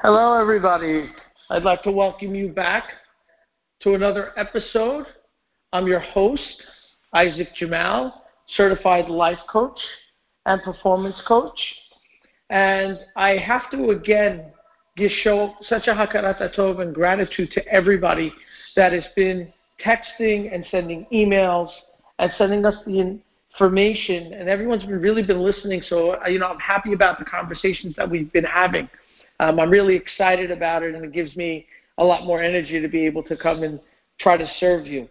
Hello, everybody. I'd like to welcome you back to another episode. I'm your host, Isaac Jamal, certified life coach and performance coach. And I have to again give show such a hakarat tov and gratitude to everybody that has been texting and sending emails and sending us the information. And everyone's been really been listening. So uh, you know, I'm happy about the conversations that we've been having. Um, I'm really excited about it, and it gives me a lot more energy to be able to come and try to serve you.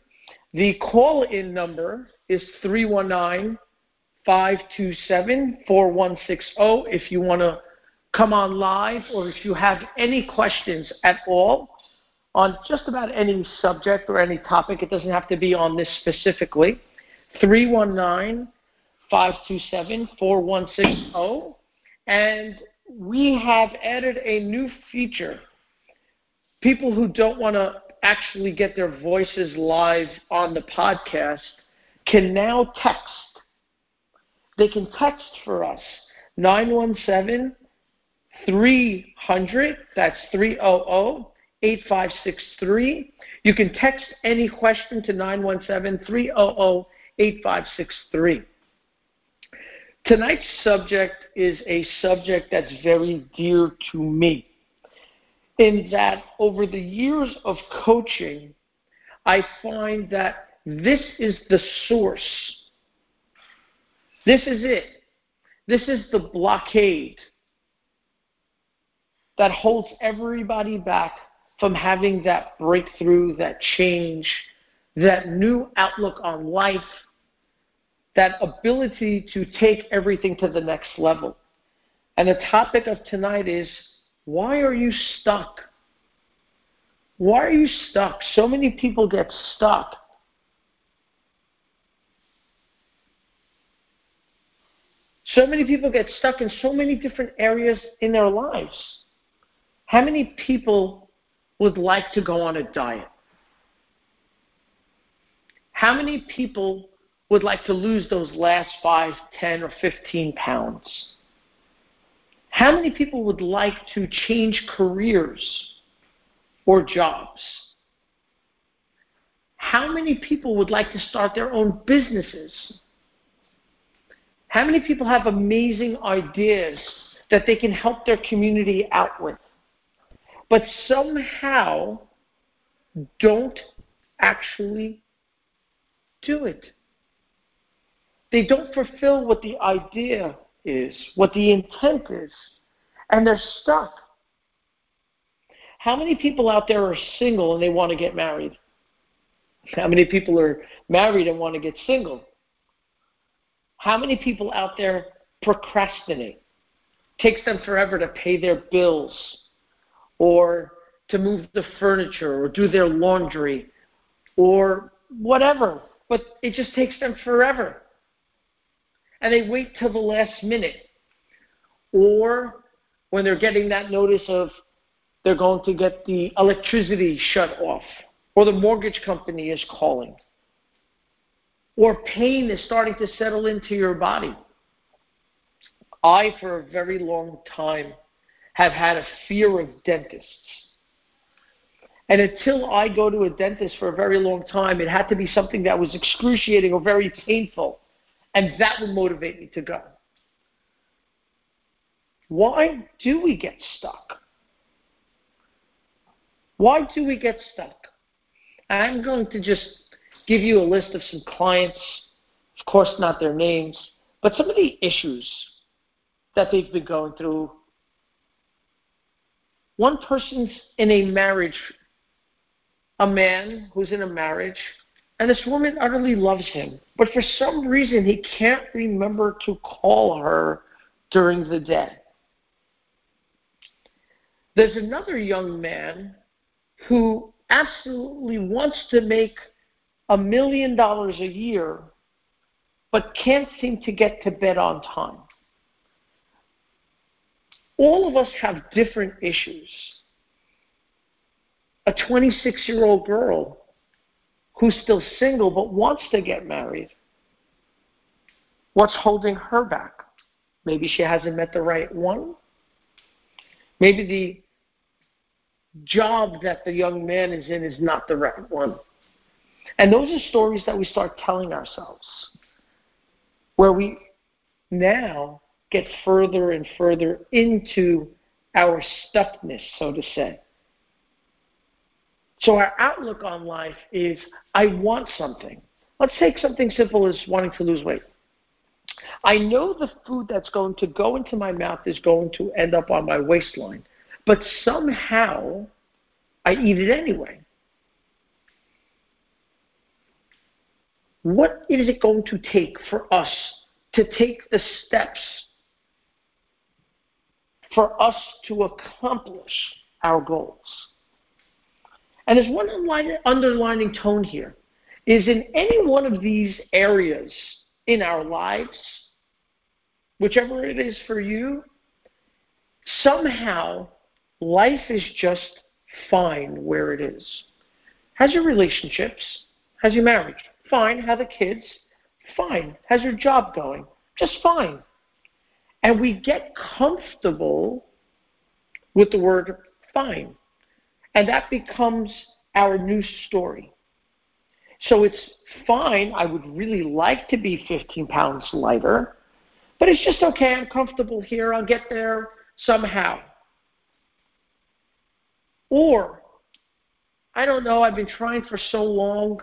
The call in number is 319 527 4160 if you want to come on live or if you have any questions at all on just about any subject or any topic. It doesn't have to be on this specifically. 319 527 4160. And we have added a new feature. People who don't want to actually get their voices live on the podcast can now text. They can text for us 917 300, that's 300 8563. You can text any question to 917 300 8563. Tonight's subject is a subject that's very dear to me in that over the years of coaching, I find that this is the source. This is it. This is the blockade that holds everybody back from having that breakthrough, that change, that new outlook on life, that ability to take everything to the next level. And the topic of tonight is why are you stuck? Why are you stuck? So many people get stuck. So many people get stuck in so many different areas in their lives. How many people would like to go on a diet? How many people would like to lose those last 5, 10, or 15 pounds? How many people would like to change careers or jobs? How many people would like to start their own businesses? How many people have amazing ideas that they can help their community out with, but somehow don't actually do it? They don't fulfill what the idea is, what the intent is, and they're stuck. How many people out there are single and they want to get married? How many people are married and want to get single? How many people out there procrastinate? Takes them forever to pay their bills or to move the furniture or do their laundry or whatever, but it just takes them forever and they wait till the last minute. Or when they're getting that notice of they're going to get the electricity shut off, or the mortgage company is calling, or pain is starting to settle into your body. I, for a very long time, have had a fear of dentists. And until I go to a dentist for a very long time, it had to be something that was excruciating or very painful. And that will motivate me to go. Why do we get stuck? Why do we get stuck? I'm going to just give you a list of some clients, of course, not their names, but some of the issues that they've been going through. One person's in a marriage, a man who's in a marriage and this woman utterly loves him. But for some reason, he can't remember to call her during the day. There's another young man who absolutely wants to make a million dollars a year, but can't seem to get to bed on time. All of us have different issues. A 26 year old girl who's still single but wants to get married. What's holding her back? Maybe she hasn't met the right one. Maybe the job that the young man is in is not the right one. And those are stories that we start telling ourselves, where we now get further and further into our stuckness, so to say. So our outlook on life is I want something. Let's take something simple as wanting to lose weight. I know the food that's going to go into my mouth is going to end up on my waistline, but somehow I eat it anyway. What is it going to take for us to take the steps for us to accomplish our goals? And there's one underlining tone here is in any one of these areas in our lives, whichever it is for you, somehow life is just fine where it is. Has your relationships? Has your marriage? Fine. Have the kids? Fine. Has your job going? Just fine. And we get comfortable with the word fine. And that becomes our new story. So it's fine. I would really like to be 15 pounds lighter, but it's just okay. I'm comfortable here. I'll get there somehow. Or, I don't know, I've been trying for so long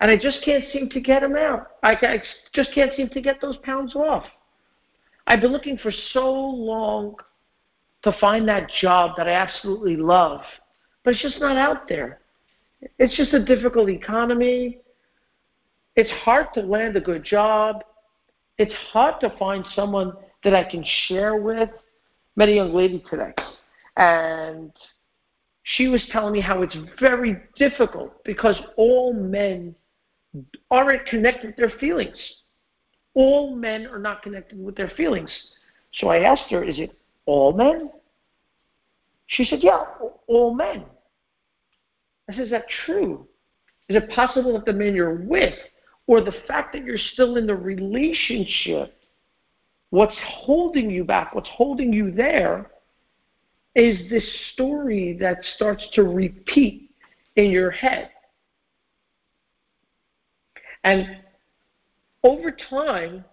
and I just can't seem to get them out. I, I just can't seem to get those pounds off. I've been looking for so long to find that job that I absolutely love, but it's just not out there. It's just a difficult economy. It's hard to land a good job. It's hard to find someone that I can share with. Met a young lady today, and she was telling me how it's very difficult because all men aren't connected with their feelings. All men are not connected with their feelings. So I asked her, Is it all men? She said, Yeah, all men. I said, Is that true? Is it possible that the man you're with or the fact that you're still in the relationship, what's holding you back, what's holding you there, is this story that starts to repeat in your head. And over time,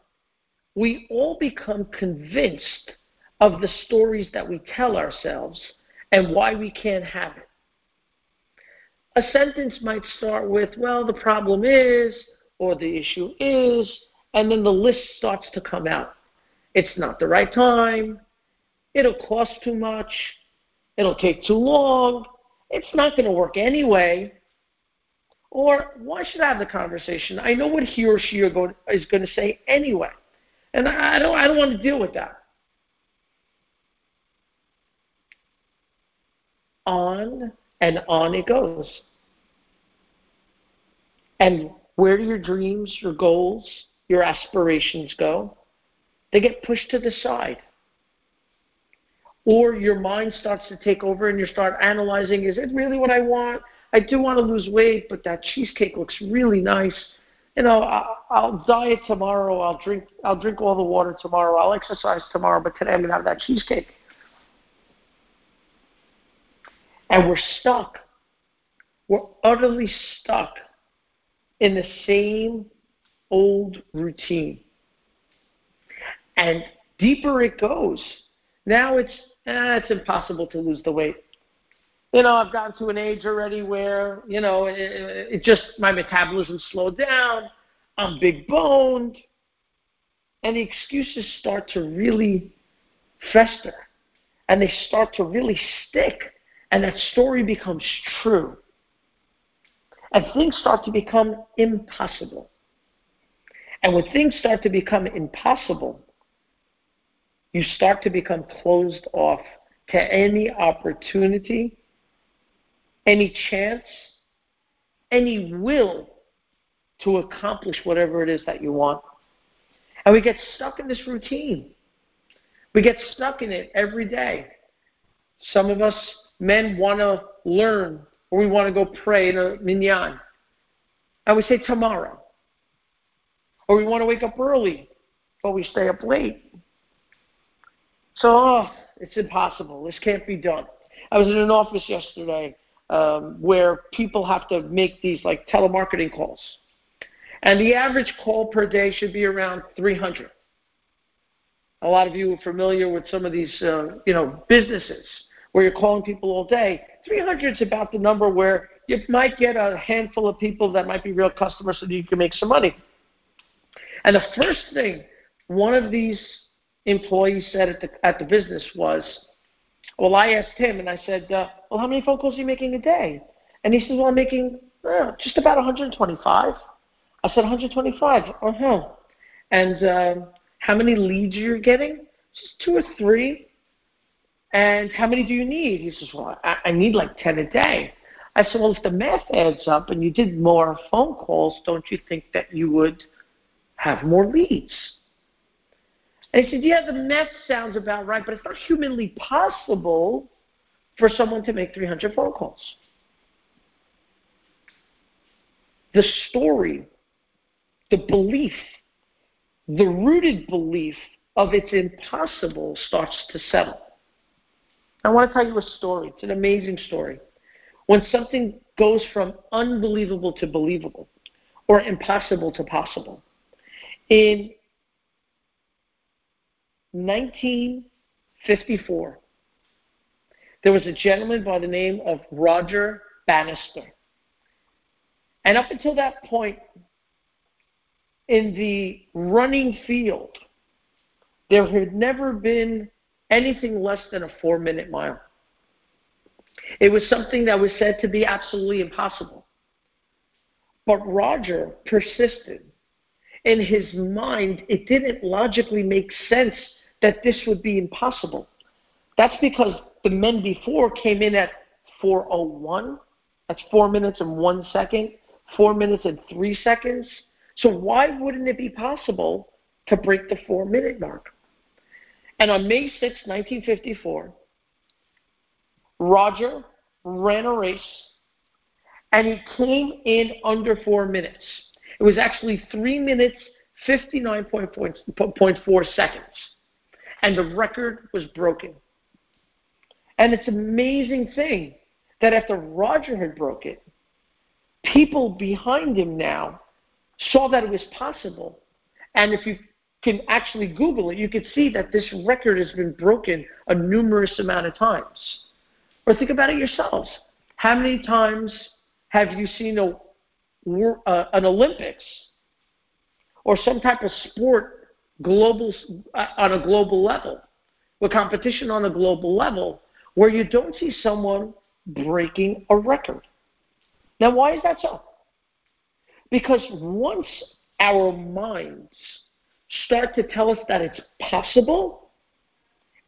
we all become convinced of the stories that we tell ourselves and why we can't have it. A sentence might start with, well, the problem is, or the issue is, and then the list starts to come out. It's not the right time. It'll cost too much. It'll take too long. It's not going to work anyway. Or why should I have the conversation? I know what he or she is going to say anyway, and I don't. I don't want to deal with that. On and on it goes. And where your dreams, your goals, your aspirations go? They get pushed to the side. Or your mind starts to take over and you start analyzing is it really what I want? I do want to lose weight, but that cheesecake looks really nice. You know, I'll, I'll diet tomorrow. I'll drink. I'll drink all the water tomorrow. I'll exercise tomorrow. But today I'm gonna have that cheesecake. And we're stuck. We're utterly stuck in the same old routine. And deeper it goes. Now it's eh, it's impossible to lose the weight. You know, I've gotten to an age already where you know it, it just my metabolism slowed down. I'm big boned, and the excuses start to really fester, and they start to really stick, and that story becomes true and things start to become impossible. And when things start to become impossible, you start to become closed off to any opportunity, any chance, any will to accomplish whatever it is that you want. And we get stuck in this routine. We get stuck in it every day. Some of us men want to learn or we want to go pray in a minyan. And we say tomorrow. Or we want to wake up early, but we stay up late. So, oh, it's impossible. This can't be done. I was in an office yesterday um, where people have to make these like telemarketing calls. And the average call per day should be around 300. A lot of you are familiar with some of these, uh, you know, businesses where you're calling people all day. 300 is about the number where you might get a handful of people that might be real customers so that you can make some money. And the first thing one of these employees said at the, at the business was, well, I asked him and I said, uh, well, how many phone calls are you making a day? And he says, well, I'm making uh, just about 125. I said, 125. Uh-huh. And uh, how many leads are you're getting? Just two or three. And how many do you need? He says, well, I, I need like 10 a day. I said, well, if the math adds up and you did more phone calls, don't you think that you would have more leads? And he said, yeah, the math sounds about right, but it's not humanly possible for someone to make 300 phone calls. The story, the belief, the rooted belief of it's impossible starts to settle. I want to tell you a story. It's an amazing story. When something goes from unbelievable to believable or impossible to possible. In 1954, there was a gentleman by the name of Roger Bannister. And up until that point, in the running field, there had never been anything less than a four minute mile. It was something that was said to be absolutely impossible. But Roger persisted. In his mind, it didn't logically make sense that this would be impossible. That's because the men before came in at 401. That's four minutes and one second, four minutes and three seconds. So why wouldn't it be possible to break the four minute mark? And on May 6, 1954, Roger ran a race and he came in under four minutes. It was actually three minutes, 59.4 seconds. And the record was broken. And it's an amazing thing that after Roger had broke it, people behind him now saw that it was possible. And if you can actually Google it, you can see that this record has been broken a numerous amount of times. Or think about it yourselves. How many times have you seen a, uh, an Olympics or some type of sport global uh, on a global level, with competition on a global level, where you don't see someone breaking a record? Now, why is that so? Because once our minds start to tell us that it's possible,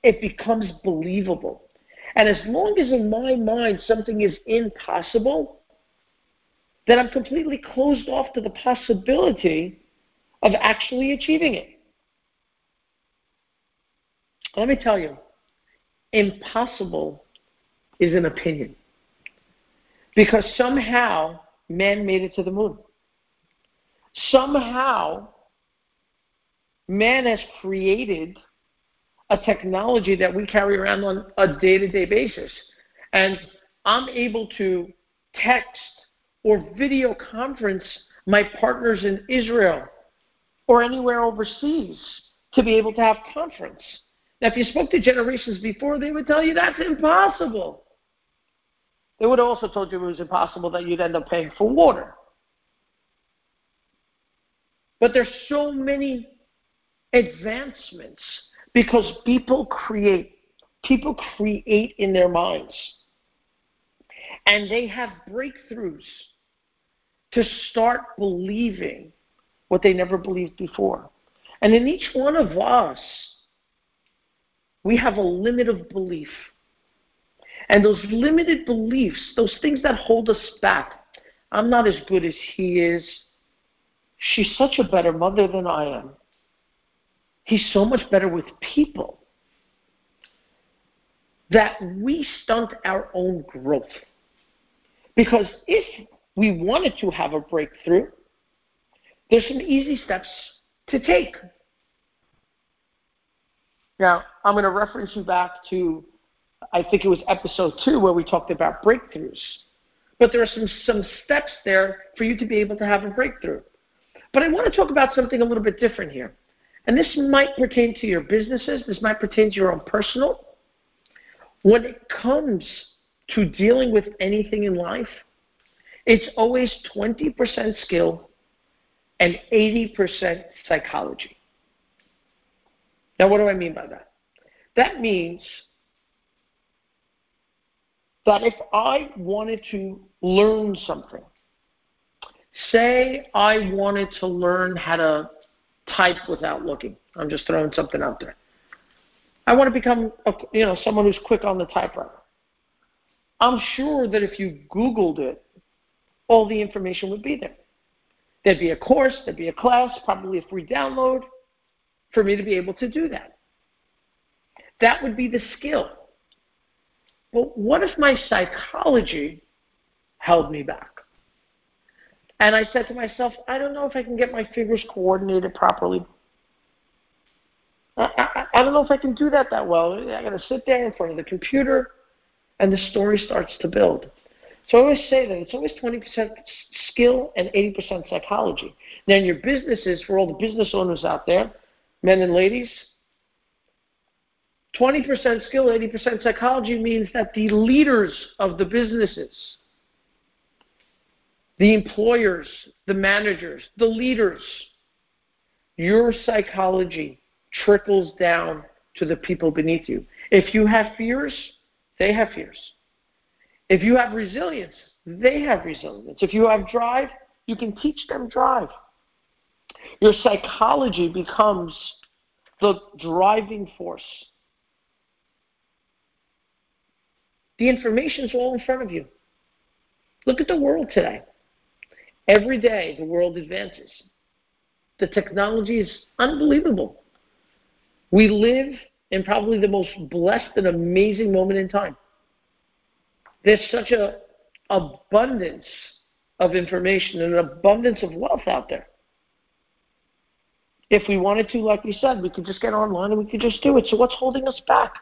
it becomes believable. And as long as in my mind something is impossible, then I'm completely closed off to the possibility of actually achieving it. Let me tell you, impossible is an opinion. Because somehow man made it to the moon. Somehow man has created a technology that we carry around on a day to day basis. And I'm able to text or video conference my partners in Israel or anywhere overseas to be able to have conference. Now, if you spoke to generations before, they would tell you that's impossible. They would have also told you it was impossible that you'd end up paying for water. But there's so many advancements because people create. People create in their minds. And they have breakthroughs to start believing what they never believed before. And in each one of us, we have a limit of belief. And those limited beliefs, those things that hold us back, I'm not as good as he is. She's such a better mother than I am. He's so much better with people that we stunt our own growth. Because if we wanted to have a breakthrough, there's some easy steps to take. Now, I'm going to reference you back to I think it was episode two where we talked about breakthroughs. But there are some, some steps there for you to be able to have a breakthrough. But I want to talk about something a little bit different here. And this might pertain to your businesses, this might pertain to your own personal. When it comes to dealing with anything in life, it's always 20% skill and 80% psychology. Now, what do I mean by that? That means that if I wanted to learn something, say I wanted to learn how to type without looking. I'm just throwing something out there. I want to become, a, you know, someone who's quick on the typewriter. I'm sure that if you Googled it, all the information would be there. There'd be a course, there'd be a class, probably a free download for me to be able to do that. That would be the skill. But what if my psychology held me back? And I said to myself, I don't know if I can get my fingers coordinated properly. I, I, I don't know if I can do that that well. I got to sit there in front of the computer, and the story starts to build. So I always say that it's always 20% skill and 80% psychology. Now, in your businesses, for all the business owners out there, men and ladies, 20% skill, 80% psychology means that the leaders of the businesses, the employers, the managers, the leaders, your psychology trickles down to the people beneath you. If you have fears, they have fears. If you have resilience, they have resilience. If you have drive, you can teach them drive. Your psychology becomes the driving force. The information is all in front of you. Look at the world today. Every day, the world advances. The technology is unbelievable. We live in probably the most blessed and amazing moment in time. There's such an abundance of information and an abundance of wealth out there. If we wanted to, like we said, we could just get online and we could just do it. So, what's holding us back?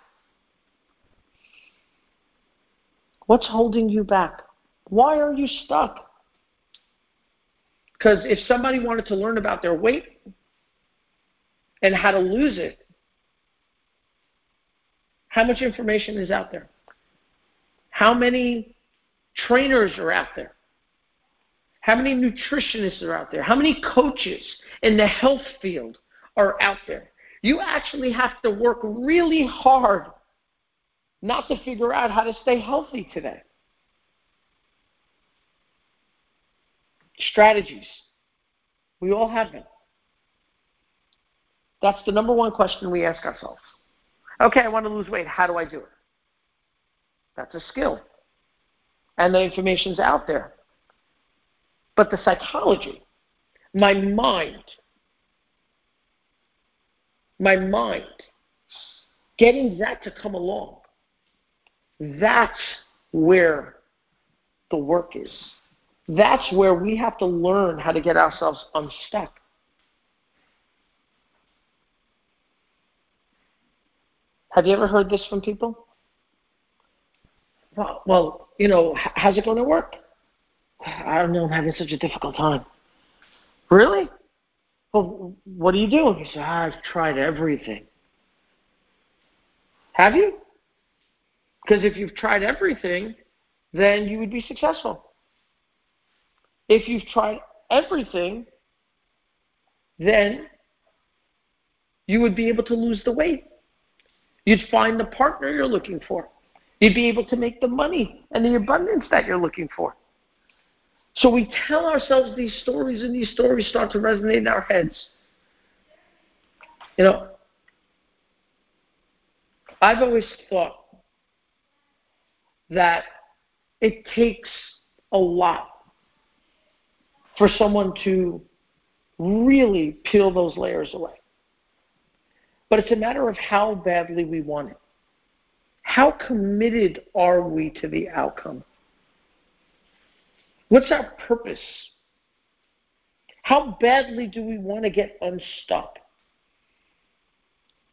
What's holding you back? Why are you stuck? Because if somebody wanted to learn about their weight and how to lose it, how much information is out there? How many trainers are out there? How many nutritionists are out there? How many coaches in the health field are out there? You actually have to work really hard not to figure out how to stay healthy today. Strategies. We all have them. That's the number one question we ask ourselves. Okay, I want to lose weight. How do I do it? That's a skill. And the information's out there. But the psychology, my mind, my mind, getting that to come along, that's where the work is. That's where we have to learn how to get ourselves unstuck. Have you ever heard this from people? Well, well you know, how's it going to work? I don't know, I'm having such a difficult time. Really? Well, what are you doing? He said, I've tried everything. Have you? Because if you've tried everything, then you would be successful. If you've tried everything, then you would be able to lose the weight. You'd find the partner you're looking for. You'd be able to make the money and the abundance that you're looking for. So we tell ourselves these stories, and these stories start to resonate in our heads. You know, I've always thought that it takes a lot for someone to really peel those layers away. But it's a matter of how badly we want it. How committed are we to the outcome? What's our purpose? How badly do we want to get unstuck?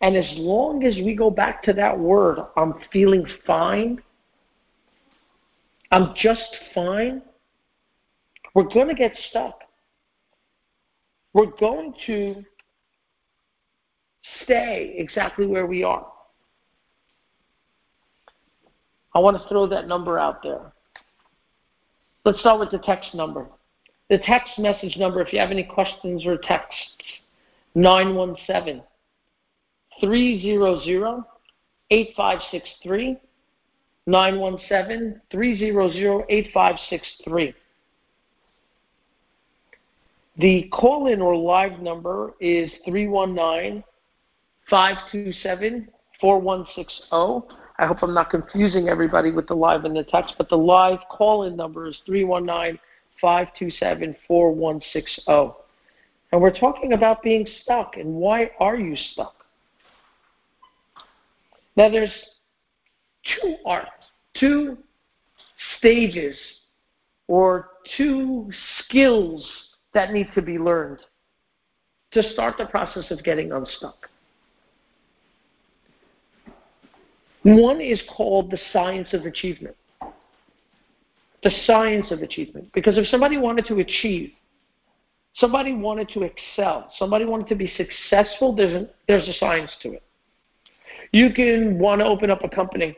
And as long as we go back to that word, I'm feeling fine, I'm just fine, we're going to get stuck. We're going to stay exactly where we are. I want to throw that number out there. Let's start with the text number. The text message number, if you have any questions or texts, 917 300 8563. 917 300 8563. The call in or live number is 319 527 4160. I hope I'm not confusing everybody with the live and the text, but the live call in number is 319 527 4160. And we're talking about being stuck and why are you stuck? Now, there's two arts, two stages, or two skills that need to be learned to start the process of getting unstuck. One is called the science of achievement. The science of achievement. Because if somebody wanted to achieve, somebody wanted to excel, somebody wanted to be successful, there's a, there's a science to it. You can want to open up a company,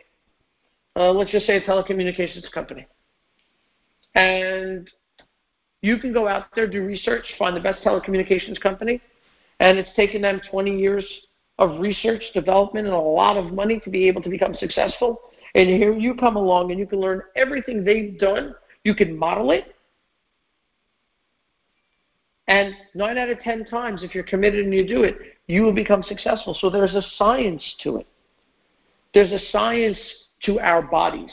uh, let's just say a telecommunications company. And you can go out there, do research, find the best telecommunications company, and it's taken them 20 years of research, development, and a lot of money to be able to become successful. And here you come along and you can learn everything they've done. You can model it. And nine out of ten times, if you're committed and you do it, you will become successful. So there's a science to it. There's a science to our bodies.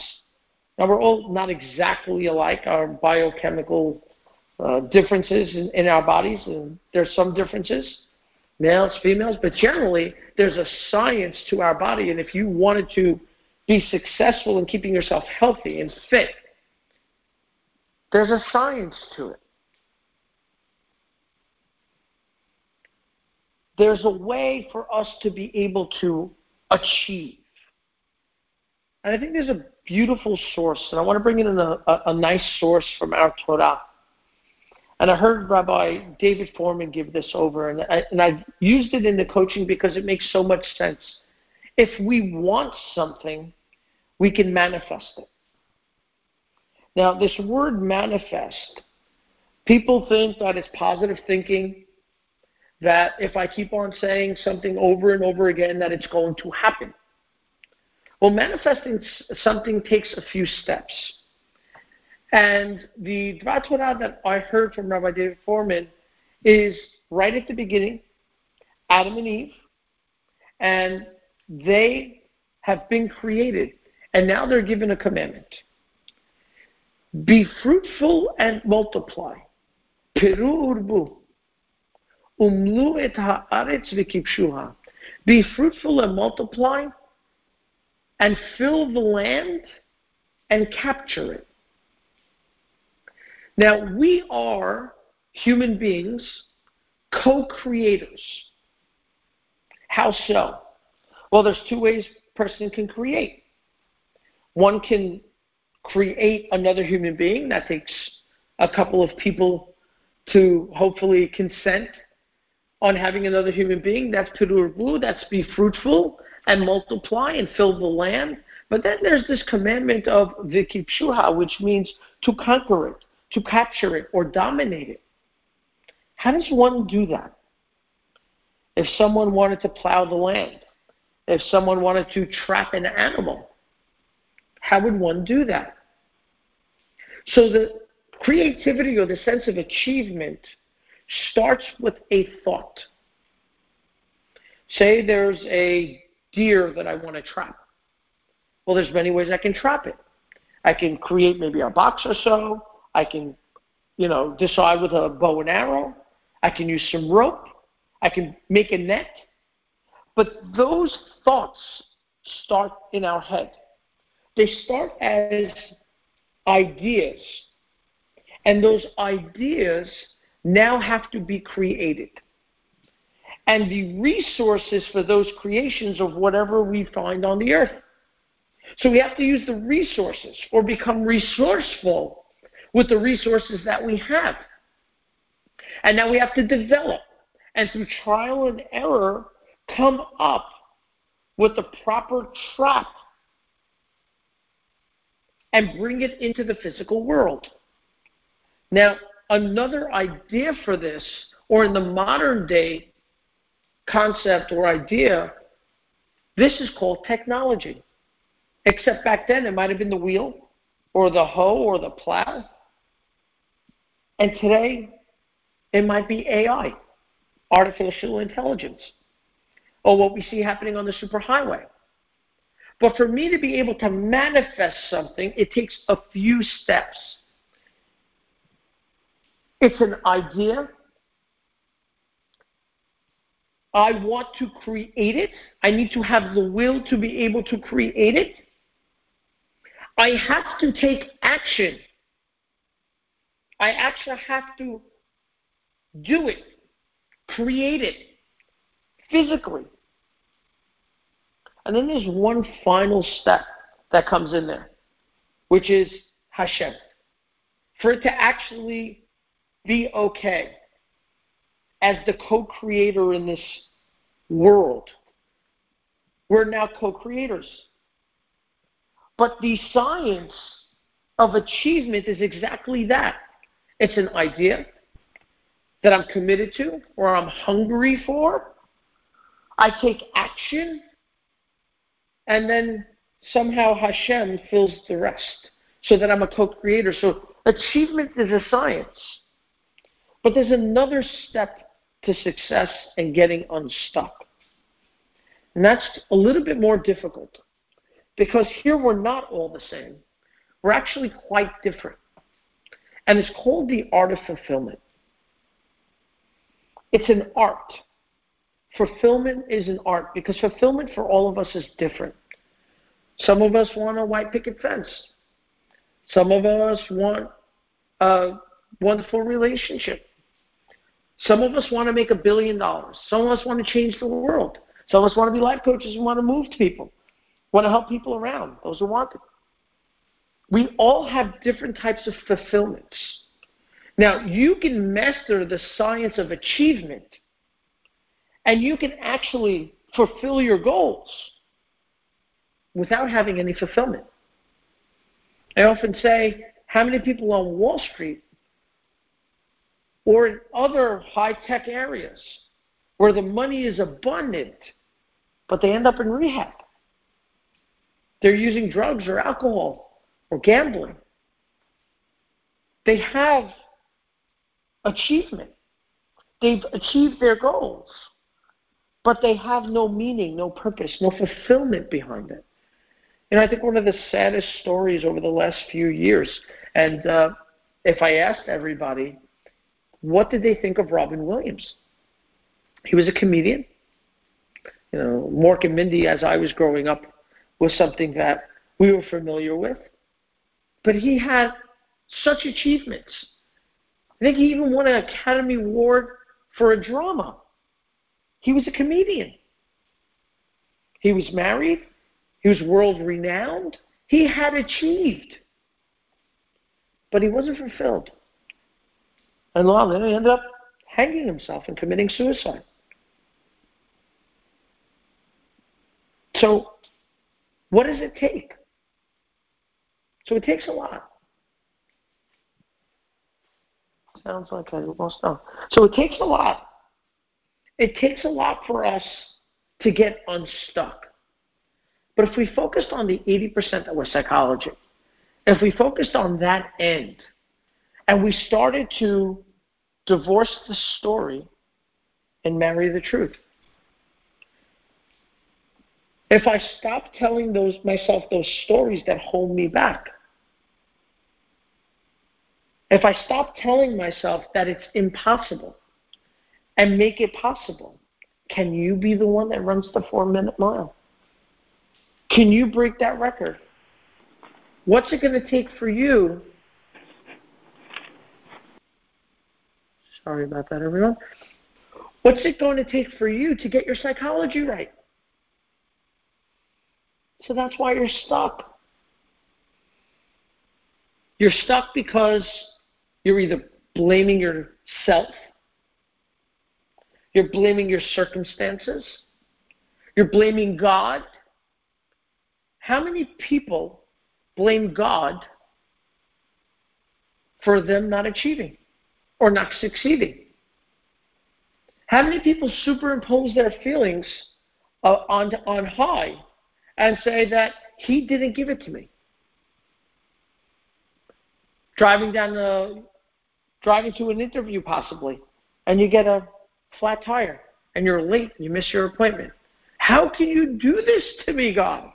Now, we're all not exactly alike, our biochemical uh, differences in, in our bodies, and there's some differences males, females, but generally there's a science to our body. And if you wanted to be successful in keeping yourself healthy and fit, there's a science to it. There's a way for us to be able to achieve. And I think there's a beautiful source, and I want to bring in a, a, a nice source from our Torah. And I heard Rabbi David Fohrman give this over, and, I, and I've used it in the coaching because it makes so much sense. If we want something, we can manifest it. Now, this word manifest, people think that it's positive thinking, that if I keep on saying something over and over again, that it's going to happen. Well, manifesting something takes a few steps. And the Torah that I heard from Rabbi David Fohrman is right at the beginning, Adam and Eve, and they have been created, and now they're given a commandment. Be fruitful and multiply. Peru urbu. Umlu et haaretz v'kipshuha. Be fruitful and multiply, and fill the land and capture it. Now, we are human beings, co creators. How so? Well, there's two ways a person can create. One can create another human being. That takes a couple of people to hopefully consent on having another human being. That's Pidurbu, that's be fruitful and multiply and fill the land. But then there's this commandment of Vikipshuha, which means to conquer it to capture it or dominate it. How does one do that? If someone wanted to plow the land, if someone wanted to trap an animal, how would one do that? So the creativity or the sense of achievement starts with a thought. Say there's a deer that I want to trap. Well, there's many ways I can trap it. I can create maybe a box or so. I can, you know, decide with a bow and arrow. I can use some rope. I can make a net. But those thoughts start in our head. They start as ideas. And those ideas now have to be created. and the resources for those creations of whatever we find on the earth. So we have to use the resources or become resourceful with the resources that we have. And now we have to develop and through trial and error come up with the proper trap and bring it into the physical world. Now, another idea for this, or in the modern day concept or idea, this is called technology. Except back then it might have been the wheel or the hoe or the plow. And today it might be AI, artificial intelligence, or what we see happening on the superhighway. But for me to be able to manifest something, it takes a few steps. It's an idea. I want to create it. I need to have the will to be able to create it. I have to take action. I actually have to do it, create it physically. And then there's one final step that comes in there, which is Hashem. For it to actually be okay as the co creator in this world, we're now co creators. But the science of achievement is exactly that it's an idea that I'm committed to or I'm hungry for. I take action, and then somehow Hashem fills the rest so that I'm a co creator. So achievement is a science. But there's another step to success and getting unstuck. And that's a little bit more difficult. Because here we're not all the same. We're actually quite different. And it's called the art of fulfillment. It's an art. Fulfillment is an art because fulfillment for all of us is different. Some of us want a white picket fence. Some of us want a wonderful relationship. Some of us want to make a billion dollars. Some of us want to change the world. Some of us want to be life coaches and want to move to people want to help people around, those who want it. We all have different types of fulfillments. Now, you can master the science of achievement, and you can actually fulfill your goals without having any fulfillment. I often say, how many people on Wall Street or in other high tech areas where the money is abundant, but they end up in rehab? They're using drugs or alcohol or gambling. They have achievement. They've achieved their goals, but they have no meaning, no purpose, no fulfillment behind it. And I think one of the saddest stories over the last few years, and uh, if I asked everybody, what did they think of Robin Williams? He was a comedian. You know, Mork and Mindy, as I was growing up, was something that we were familiar with. But he had such achievements. I think he even won an Academy Award for a drama. He was a comedian. He was married. He was world renowned. He had achieved. But he wasn't fulfilled. And long then he ended up hanging himself and committing suicide. So what does it take? So it takes a lot. Sounds like I lost out. So it takes a lot. It takes a lot for us to get unstuck. But if we focused on the 80% that was psychology, if we focused on that end, and we started to divorce the story and marry the truth, if I stop telling those myself those stories that hold me back, if I stop telling myself that it's impossible and make it possible, can you be the one that runs the four minute mile? Can you break that record? What's it going to take for you? Sorry about that, everyone. What's it going to take for you to get your psychology right? So that's why you're stuck. You're stuck because you're either blaming yourself, you're blaming your circumstances, you're blaming God. How many people blame God for them not achieving or not succeeding? How many people superimpose their feelings uh, on, on high and say that he didn't give it to me? Driving down the, driving to an interview possibly, and you get a flat tire and you're late, and you miss your appointment. How can you do this to me, God?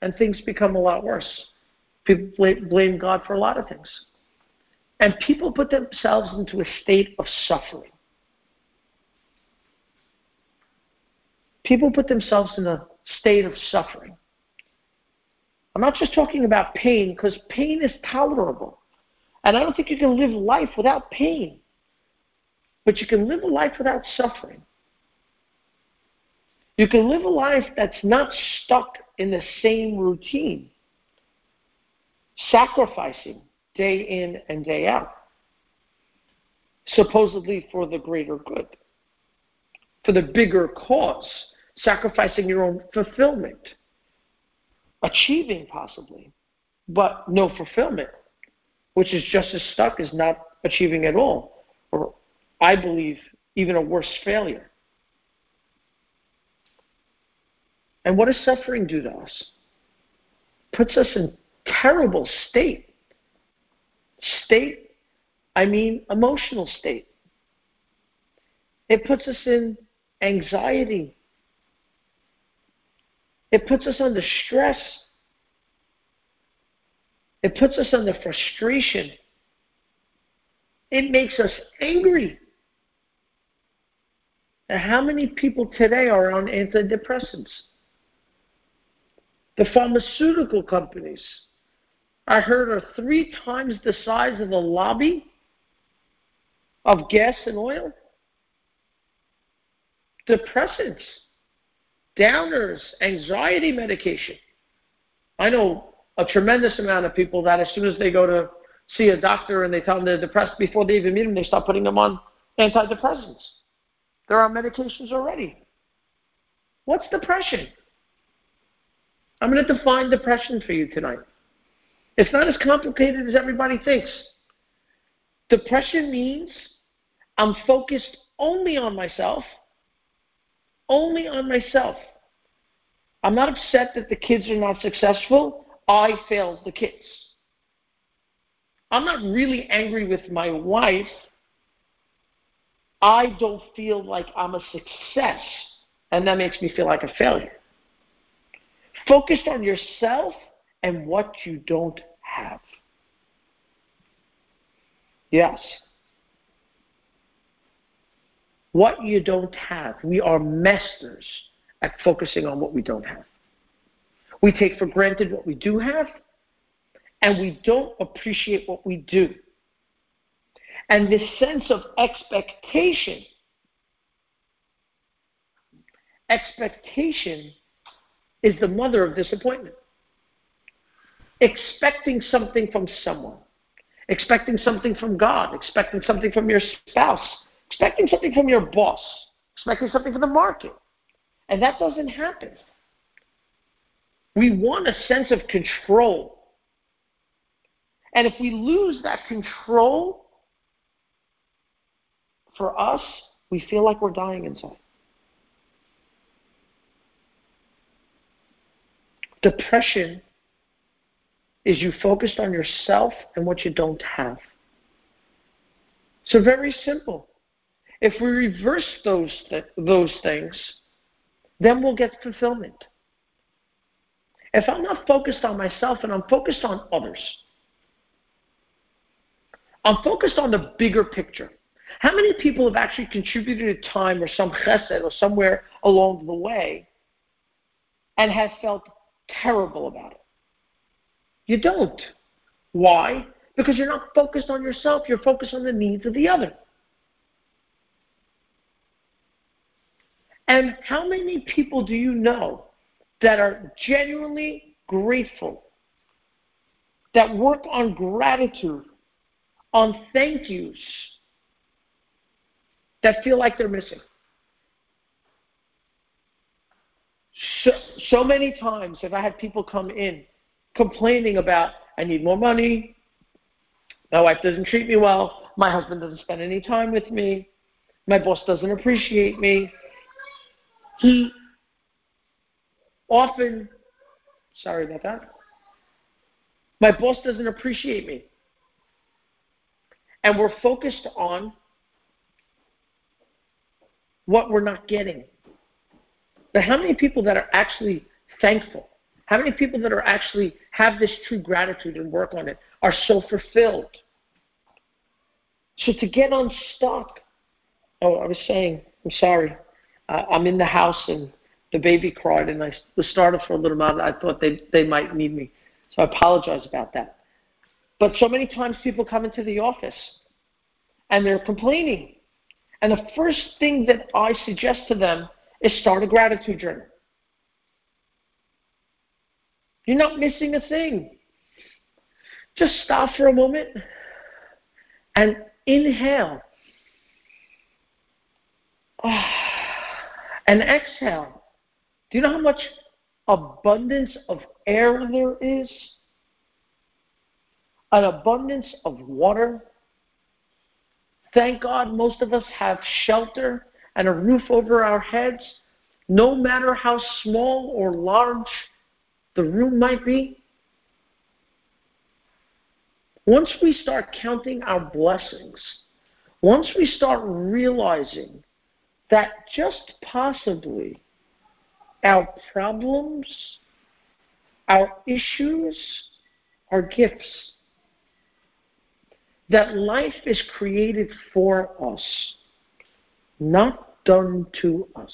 And things become a lot worse. People blame God for a lot of things. And people put themselves into a state of suffering. People put themselves in a state of suffering. I'm not just talking about pain, because pain is tolerable. And I don't think you can live life without pain. But you can live a life without suffering. You can live a life that's not stuck in the same routine, sacrificing day in and day out, supposedly for the greater good, for the bigger cause, sacrificing your own fulfillment, achieving possibly, but no fulfillment, which is just as stuck as not achieving at all, or I believe even a worse failure. And what does suffering do to us? Puts us in terrible state. State, I mean emotional state. It puts us in anxiety. It puts us under stress. It puts us under frustration. It makes us angry. And how many people today are on antidepressants? The pharmaceutical companies, I heard, are three times the size of the lobby of gas and oil. Depressants, downers, anxiety medication. I know a tremendous amount of people that as soon as they go to see a doctor and they tell them they're depressed, before they even meet them, they start putting them on antidepressants. There are on medications already. What's depression? I'm going to define depression for you tonight. It's not as complicated as everybody thinks. Depression means I'm focused only on myself, only on myself. I'm not upset that the kids are not successful. I failed the kids. I'm not really angry with my wife. I don't feel like I'm a success, and that makes me feel like a failure. Focused on yourself and what you don't have. Yes. What you don't have. We are masters at focusing on what we don't have. We take for granted what we do have, and we don't appreciate what we do. And this sense of expectation, expectation is the mother of disappointment. Expecting something from someone, expecting something from God, expecting something from your spouse, expecting something from your boss, expecting something from the market. And that doesn't happen. We want a sense of control. And if we lose that control, for us, we feel like we're dying inside. Depression is you focused on yourself and what you don't have. So very simple. If we reverse those th- those things, then we'll get fulfillment. If I'm not focused on myself and I'm focused on others, I'm focused on the bigger picture. How many people have actually contributed a time or some chesed or somewhere along the way and have felt terrible about it. You don't. Why? Because you're not focused on yourself, you're focused on the needs of the other. And how many people do you know that are genuinely grateful, that work on gratitude, on thank yous, that feel like they're missing? So, so many times have I had people come in complaining about, I need more money, my wife doesn't treat me well, my husband doesn't spend any time with me, my boss doesn't appreciate me. He often, sorry about that, my boss doesn't appreciate me. And we're focused on what we're not getting. But how many people that are actually thankful? How many people that are actually have this true gratitude and work on it are so fulfilled? So to get unstuck, oh, I was saying, I'm sorry, uh, I'm in the house and the baby cried and I was startled for a little while. I thought they, they might need me. So I apologize about that. But so many times people come into the office and they're complaining. And the first thing that I suggest to them is start a gratitude journal. You're not missing a thing. Just stop for a moment and inhale. And exhale. Do you know how much abundance of air there is? An abundance of water? Thank God most of us have shelter and a roof over our heads, no matter how small or large the room might be. Once we start counting our blessings, once we start realizing that just possibly our problems, our issues are gifts, that life is created for us not done to us.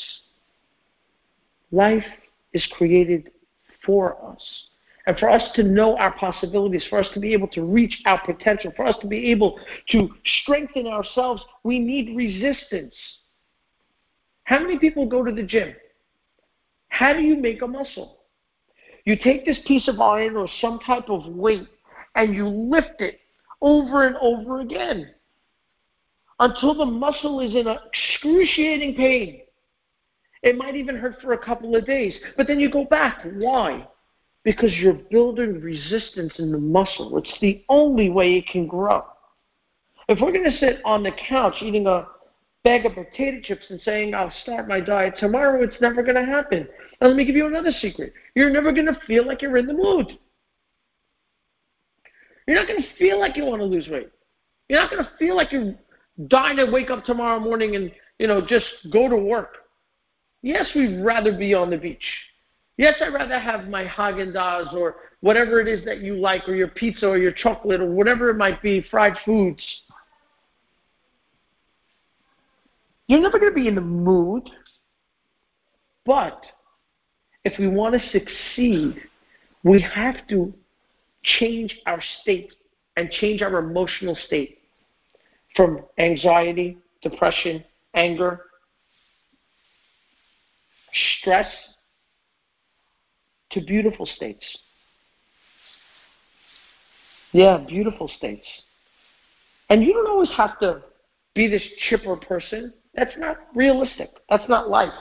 Life is created for us. And for us to know our possibilities, for us to be able to reach our potential, for us to be able to strengthen ourselves, we need resistance. How many people go to the gym? How do you make a muscle? You take this piece of iron or some type of weight and you lift it over and over again until the muscle is in excruciating pain. It might even hurt for a couple of days, but then you go back. Why? Because you're building resistance in the muscle. It's the only way it can grow. If we're going to sit on the couch eating a bag of potato chips and saying, I'll start my diet tomorrow, it's never going to happen. Now, let me give you another secret. You're never going to feel like you're in the mood. You're not going to feel like you want to lose weight. You're not going to feel like you're dying to wake up tomorrow morning and, you know, just go to work. Yes, we'd rather be on the beach. Yes, I'd rather have my Haagen-Dazs or whatever it is that you like, or your pizza or your chocolate or whatever it might be, fried foods. You're never going to be in the mood. But if we want to succeed, we have to change our state and change our emotional state from anxiety, depression, anger, stress to beautiful states. Yeah, beautiful states. And you don't always have to be this chipper person. That's not realistic. That's not life.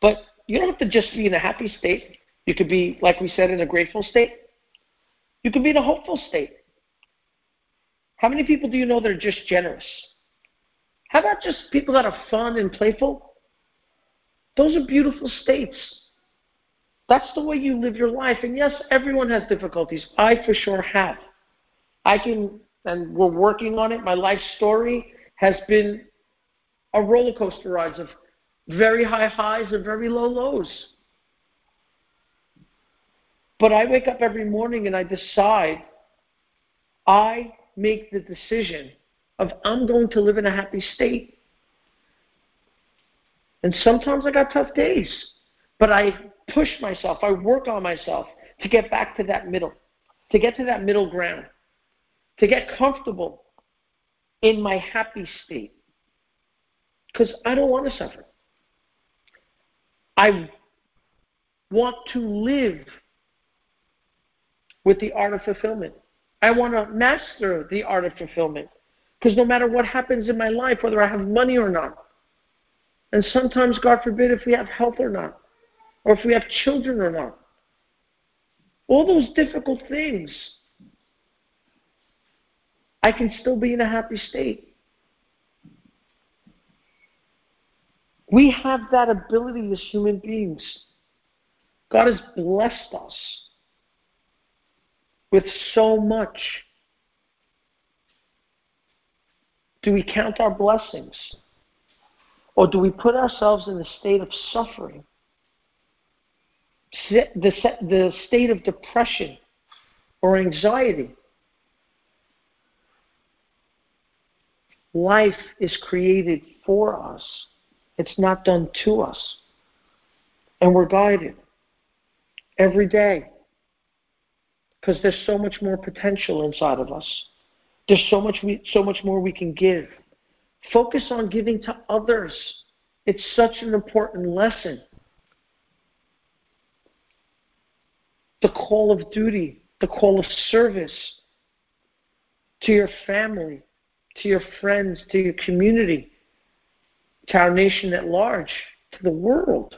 But you don't have to just be in a happy state. You could be, like we said, in a grateful state. You could be in a hopeful state. How many people do you know that are just generous? How about just people that are fun and playful? Those are beautiful states. That's the way you live your life. And yes, everyone has difficulties. I for sure have. I can, and we're working on it. My life story has been a roller coaster ride of very high highs and very low lows. But I wake up every morning and I decide I make the decision of I'm going to live in a happy state. And sometimes I got tough days, but I push myself, I work on myself to get back to that middle, to get to that middle ground, to get comfortable in my happy state. Because I don't want to suffer. I want to live with the art of fulfillment. I want to master the art of fulfillment. Because no matter what happens in my life, whether I have money or not, and sometimes, God forbid, if we have health or not, or if we have children or not, all those difficult things, I can still be in a happy state. We have that ability as human beings. God has blessed us with so much. Do we count our blessings? Or do we put ourselves in a state of suffering? The, the state of depression or anxiety? Life is created for us. It's not done to us. And we're guided every day because there's so much more potential inside of us. There's so much, we, so much more we can give. Focus on giving to others. It's such an important lesson. The call of duty, the call of service to your family, to your friends, to your community, to our nation at large, to the world.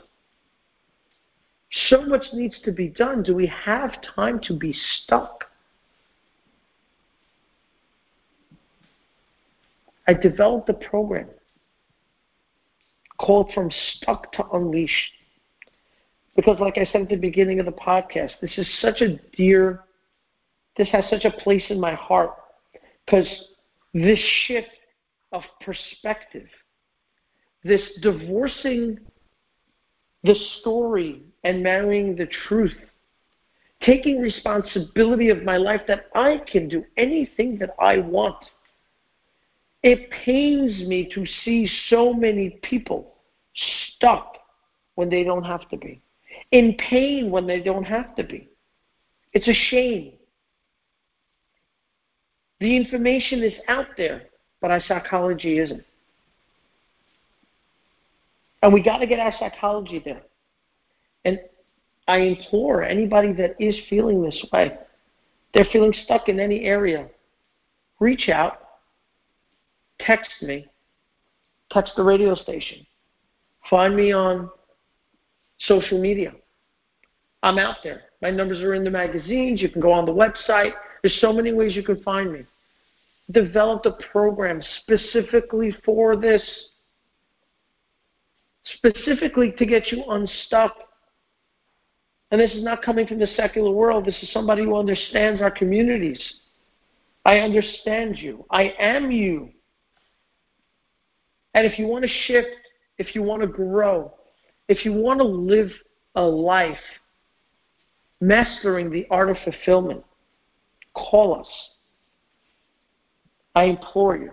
So much needs to be done. Do we have time to be stuck? I developed a program called From Stuck to Unleashed. Because, like I said at the beginning of the podcast, this is such a dear, this has such a place in my heart. Because this shift of perspective, this divorcing the story and marrying the truth, taking responsibility of my life that I can do anything that I want. It pains me to see so many people stuck when they don't have to be, in pain when they don't have to be. It's a shame. The information is out there, but our psychology isn't. And we got to get our psychology there. And I implore anybody that is feeling this way, they're feeling stuck in any area, reach out, text me, text the radio station, find me on social media. I'm out there. My numbers are in the magazines. You can go on the website. There's so many ways you can find me. Developed a program specifically for this, specifically to get you unstuck. And this is not coming from the secular world. This is somebody who understands our communities. I understand you. I am you. And if you want to shift, if you want to grow, if you want to live a life mastering the art of fulfillment, call us. I implore you.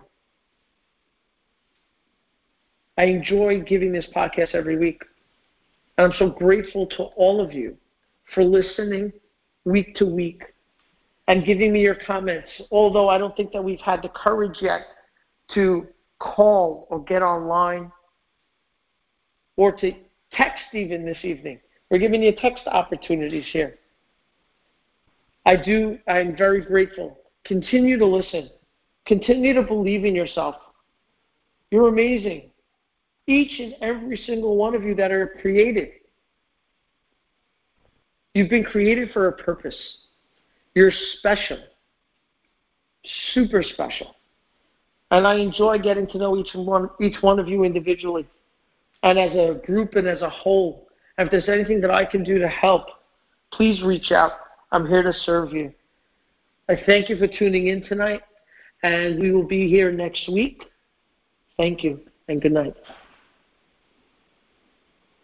I enjoy giving this podcast every week. And I'm so grateful to all of you for listening week to week and giving me your comments. Although I don't think that we've had the courage yet to call or get online or to text even this evening. We're giving you text opportunities here. I do, I'm very grateful. Continue to listen. Continue to believe in yourself. You're amazing. Each and every single one of you that are created. You've been created for a purpose. You're special. Super special. And I enjoy getting to know each one, each one of you individually and as a group and as a whole. if there's anything that I can do to help, please reach out. I'm here to serve you. I thank you for tuning in tonight, and we will be here next week. Thank you, and good night.